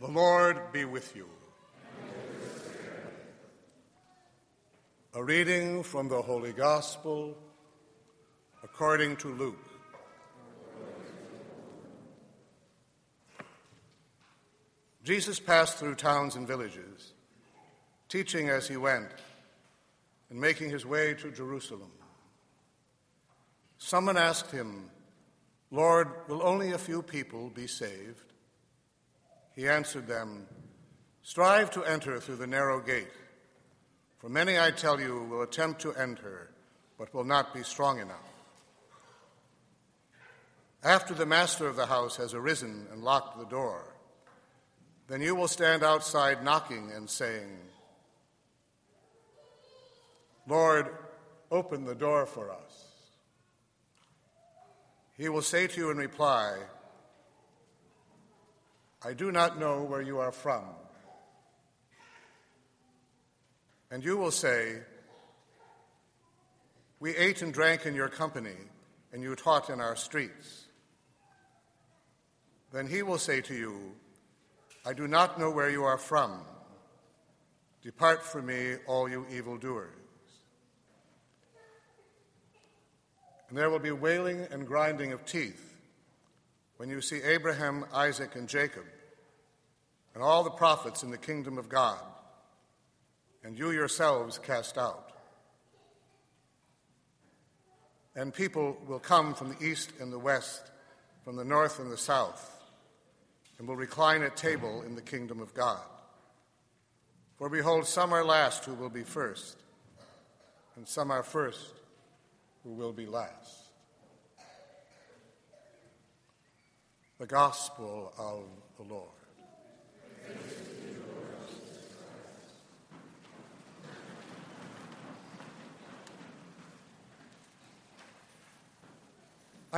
The Lord be with you. A reading from the Holy Gospel according to Luke. Jesus passed through towns and villages, teaching as he went and making his way to Jerusalem. Someone asked him, Lord, will only a few people be saved? He answered them, Strive to enter through the narrow gate, for many, I tell you, will attempt to enter, but will not be strong enough. After the master of the house has arisen and locked the door, then you will stand outside knocking and saying, Lord, open the door for us. He will say to you in reply, I do not know where you are from. And you will say, We ate and drank in your company, and you taught in our streets. Then he will say to you, I do not know where you are from. Depart from me, all you evildoers. And there will be wailing and grinding of teeth when you see Abraham, Isaac, and Jacob, and all the prophets in the kingdom of God, and you yourselves cast out. And people will come from the east and the west, from the north and the south and will recline at table in the kingdom of God. For behold, some are last who will be first, and some are first who will be last. The Gospel of the Lord.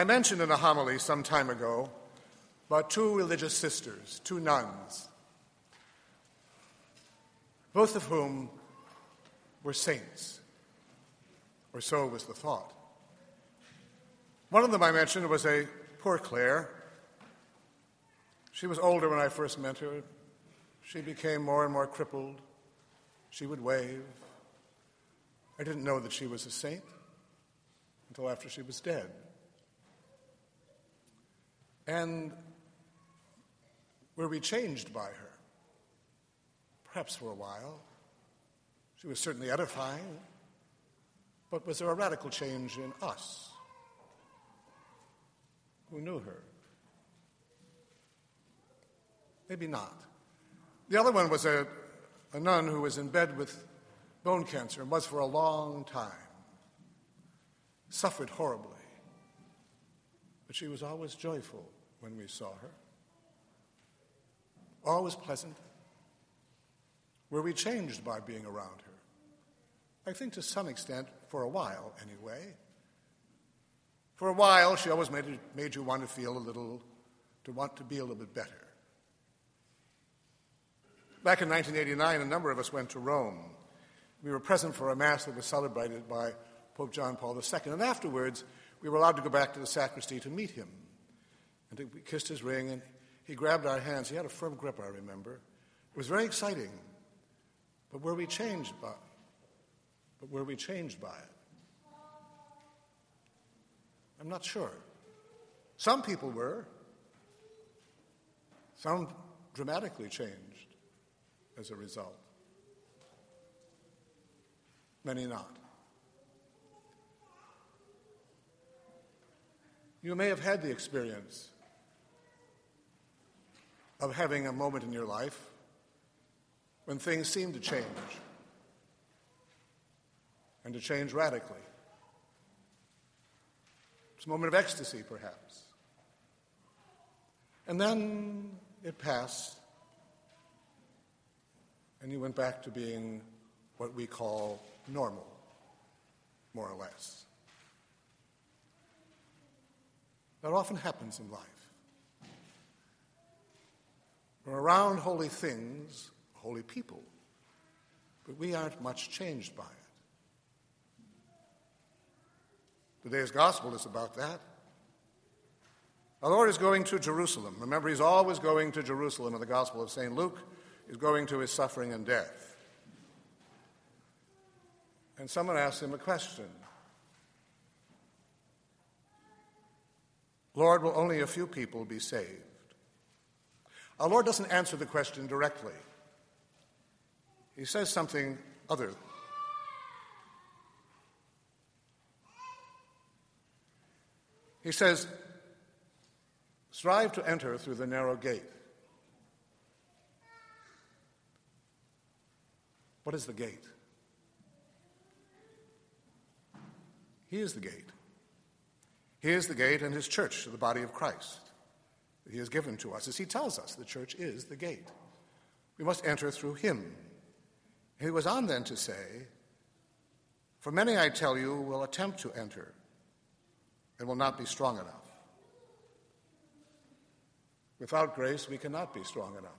I mentioned in a homily some time ago about two religious sisters, two nuns, both of whom were saints, or so was the thought. One of them I mentioned was a poor Clare. She was older when I first met her. She became more and more crippled. She would wave. I didn't know that she was a saint until after she was dead. And were we changed by her? Perhaps for a while. She was certainly edifying, but was there a radical change in us who knew her? Maybe not. The other one was a, a nun who was in bed with bone cancer and was for a long time. Suffered horribly. But she was always joyful when we saw her always pleasant? Were we changed by being around her? I think to some extent, for a while anyway. For a while, she always made, it, made you want to feel a little, to want to be a little bit better. Back in 1989, a number of us went to Rome. We were present for a Mass that was celebrated by Pope John Paul II, and afterwards, we were allowed to go back to the sacristy to meet him. And we kissed his ring, and he grabbed our hands. He had a firm grip, I remember. It was very exciting. But were we changed by But were we changed by it? I'm not sure. Some people were. Some dramatically changed as a result. Many not. You may have had the experience of having a moment in your life when things seem to change and to change radically. It's a moment of ecstasy, perhaps. And then it passed, and you went back to being what we call normal, more or less. That often happens in life. We're around holy things, holy people, but we aren't much changed by it. Today's gospel is about that. Our Lord is going to Jerusalem. Remember, he's always going to Jerusalem in the Gospel of St. Luke. He's going to his suffering and death. And someone asked him a question Lord, will only a few people be saved? Our Lord doesn't answer the question directly. He says something other. He says, Strive to enter through the narrow gate. What is the gate? He is the gate. He is the gate and his church the body of Christ that he has given to us. As he tells us, the church is the gate. We must enter through him. He was on then to say, For many, I tell you, will attempt to enter and will not be strong enough. Without grace, we cannot be strong enough.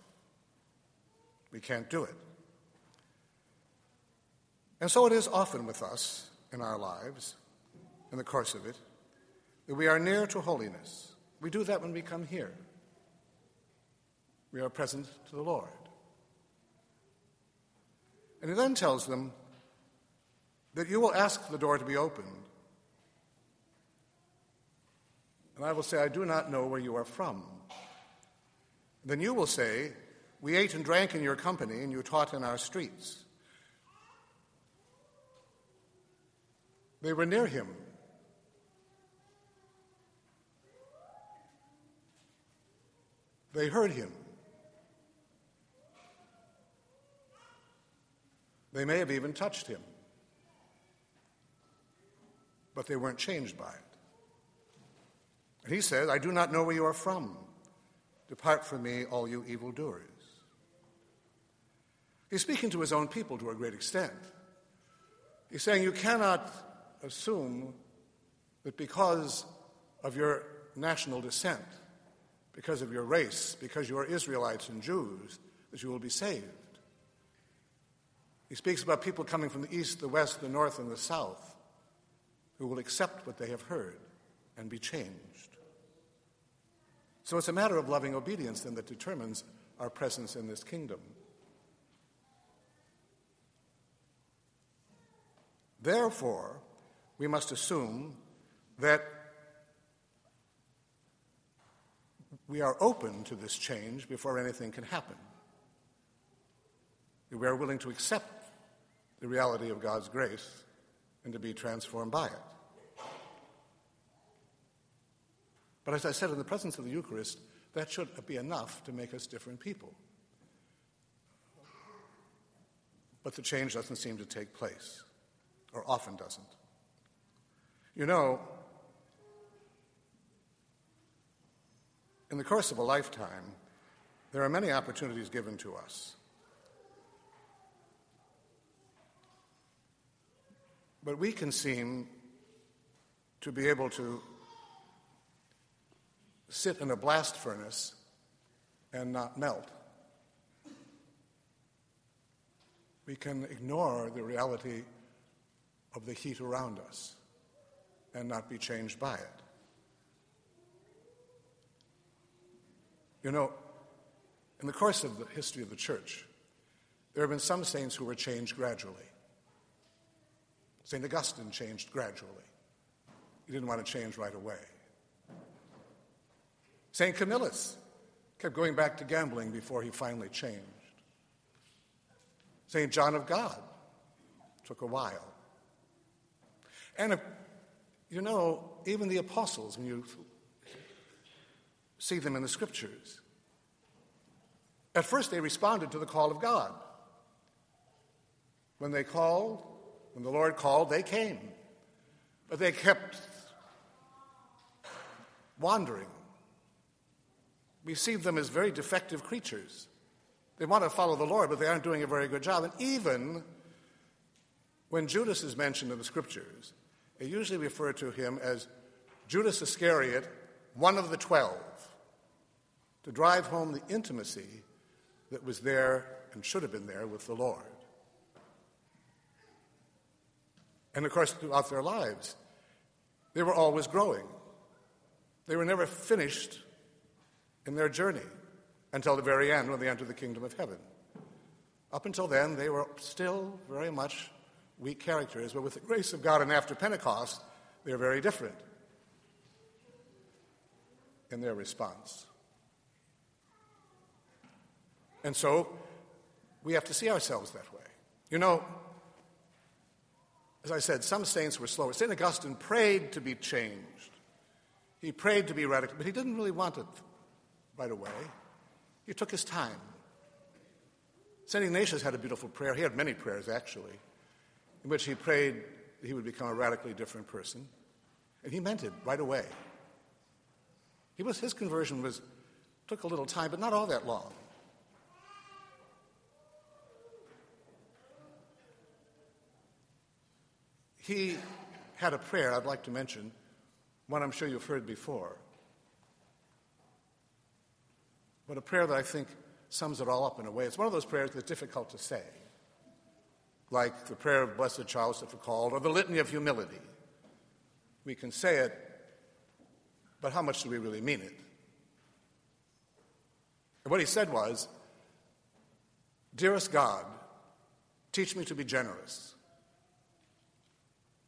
We can't do it. And so it is often with us in our lives, in the course of it, that we are near to holiness. We do that when we come here. We are present to the Lord. And he then tells them that you will ask the door to be opened. And I will say, I do not know where you are from. Then you will say, We ate and drank in your company, and you taught in our streets. They were near him. They heard him. They may have even touched him, but they weren't changed by it. And he says, I do not know where you are from. Depart from me, all you evildoers. He's speaking to his own people to a great extent. He's saying, You cannot assume that because of your national descent, because of your race, because you are Israelites and Jews, that you will be saved. He speaks about people coming from the east, the west, the north, and the south who will accept what they have heard and be changed. So it's a matter of loving obedience then that determines our presence in this kingdom. Therefore, we must assume that we are open to this change before anything can happen. We are willing to accept the reality of God's grace and to be transformed by it. But as I said, in the presence of the Eucharist, that should be enough to make us different people. But the change doesn't seem to take place, or often doesn't. You know, in the course of a lifetime, there are many opportunities given to us. But we can seem to be able to sit in a blast furnace and not melt. We can ignore the reality of the heat around us and not be changed by it. You know, in the course of the history of the church, there have been some saints who were changed gradually. St. Augustine changed gradually. He didn't want to change right away. St. Camillus kept going back to gambling before he finally changed. St. John of God took a while. And, you know, even the apostles, when you see them in the scriptures, at first they responded to the call of God. When they called, when the Lord called, they came. But they kept wandering we see them as very defective creatures. They want to follow the Lord, but they aren't doing a very good job. And even when Judas is mentioned in the scriptures, they usually refer to him as Judas Iscariot, one of the twelve, to drive home the intimacy that was there and should have been there with the Lord. And of course, throughout their lives, they were always growing. They were never finished in their journey until the very end when they entered the kingdom of heaven. Up until then, they were still very much weak characters, but with the grace of God and after Pentecost, they're very different in their response. And so we have to see ourselves that way. You know, as I said, some saints were slower. St. Augustine prayed to be changed. He prayed to be radical, but he didn't really want it right away. He took his time. St. Ignatius had a beautiful prayer. He had many prayers, actually, in which he prayed that he would become a radically different person. And he meant it right away. He was, his conversion was, took a little time, but not all that long. He had a prayer I'd like to mention, one I'm sure you've heard before. But a prayer that I think sums it all up in a way. It's one of those prayers that's difficult to say, like the prayer of Blessed Charles de Foucauld, or the Litany of Humility. We can say it, but how much do we really mean it? And what he said was, Dearest God, teach me to be generous.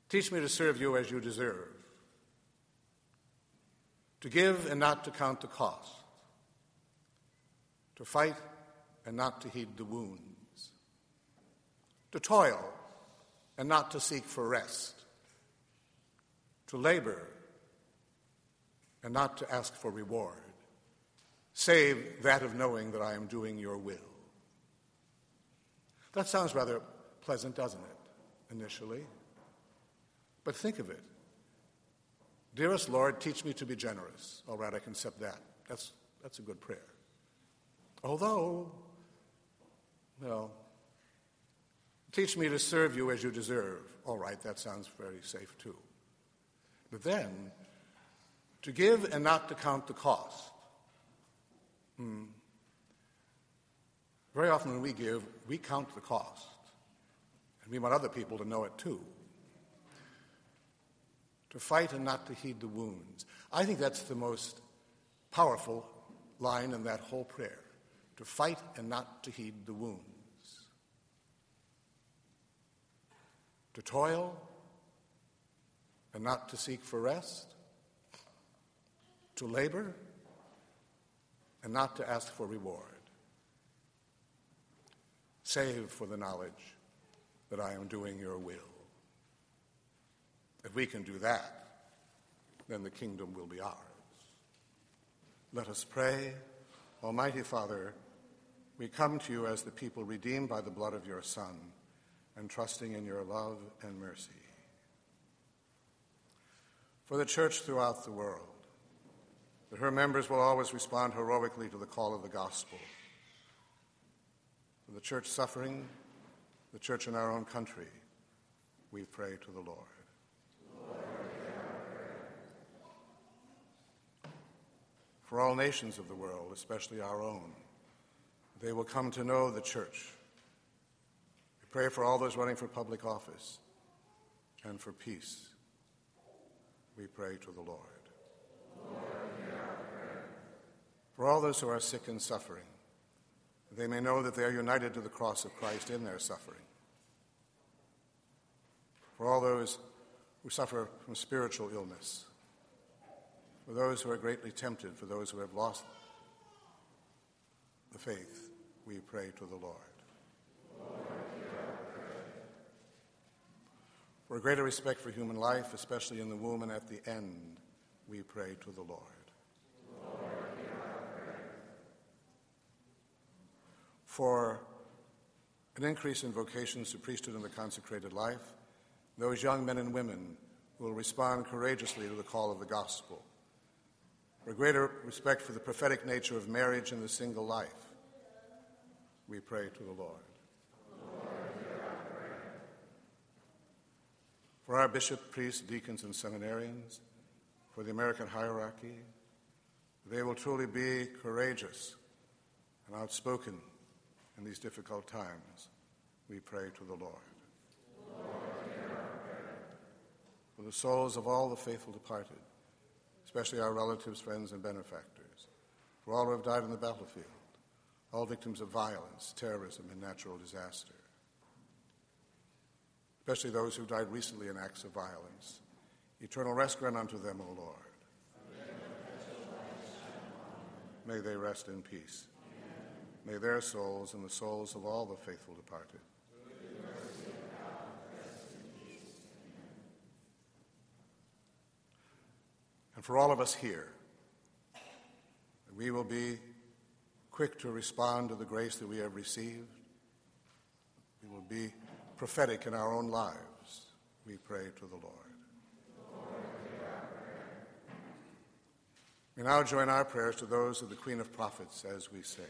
Teach me to serve you as you deserve, to give and not to count the cost, to fight and not to heed the wounds, to toil and not to seek for rest, to labor and not to ask for reward, save that of knowing that I am doing your will. That sounds rather pleasant, doesn't it, initially? But think of it. Dearest Lord, teach me to be generous. All right, I can accept that. That's, that's a good prayer. Although, well, teach me to serve you as you deserve. All right, that sounds very safe too. But then, to give and not to count the cost. Hmm. Very often when we give, we count the cost. And we want other people to know it too to fight and not to heed the wounds. I think that's the most powerful line in that whole prayer to fight and not to heed the wounds. To toil and not to seek for rest. To labor and not to ask for reward. Save for the knowledge that I am doing your will. If we can do that, then the kingdom will be ours. Let us pray. Almighty Father, we come to you as the people redeemed by the blood of your Son and trusting in your love and mercy. For the church throughout the world, that her members will always respond heroically to the call of the gospel. For the church suffering, the church in our own country, we pray to the Lord. for all nations of the world, especially our own. They will come to know the church. Pray for all those running for public office and for peace. We pray to the Lord. Lord for all those who are sick and suffering, they may know that they are united to the cross of Christ in their suffering. For all those who suffer from spiritual illness, for those who are greatly tempted, for those who have lost the faith, we pray to the. Lord for a greater respect for human life, especially in the womb and at the end, we pray to the Lord. Lord for an increase in vocations to priesthood and the consecrated life, those young men and women will respond courageously to the call of the gospel for greater respect for the prophetic nature of marriage and the single life, we pray to the Lord. For our bishop, priests, deacons, and seminarians, for the American hierarchy, they will truly be courageous and outspoken in these difficult times. We pray to the Lord. Lord for the souls of all the faithful departed, especially our relatives, friends, and benefactors, for all who have died on the battlefield, all victims of violence, terrorism, and natural disaster, especially those who died recently in acts of violence. Eternal rest grant unto them, O Lord. May they rest in peace. May their souls and the souls of all the faithful departed and for all of us here, we will be quick to respond to the grace that we have received. We will be prophetic in our own lives. We pray to the Lord. we now join our prayers to those of the Queen of Prophets as we say.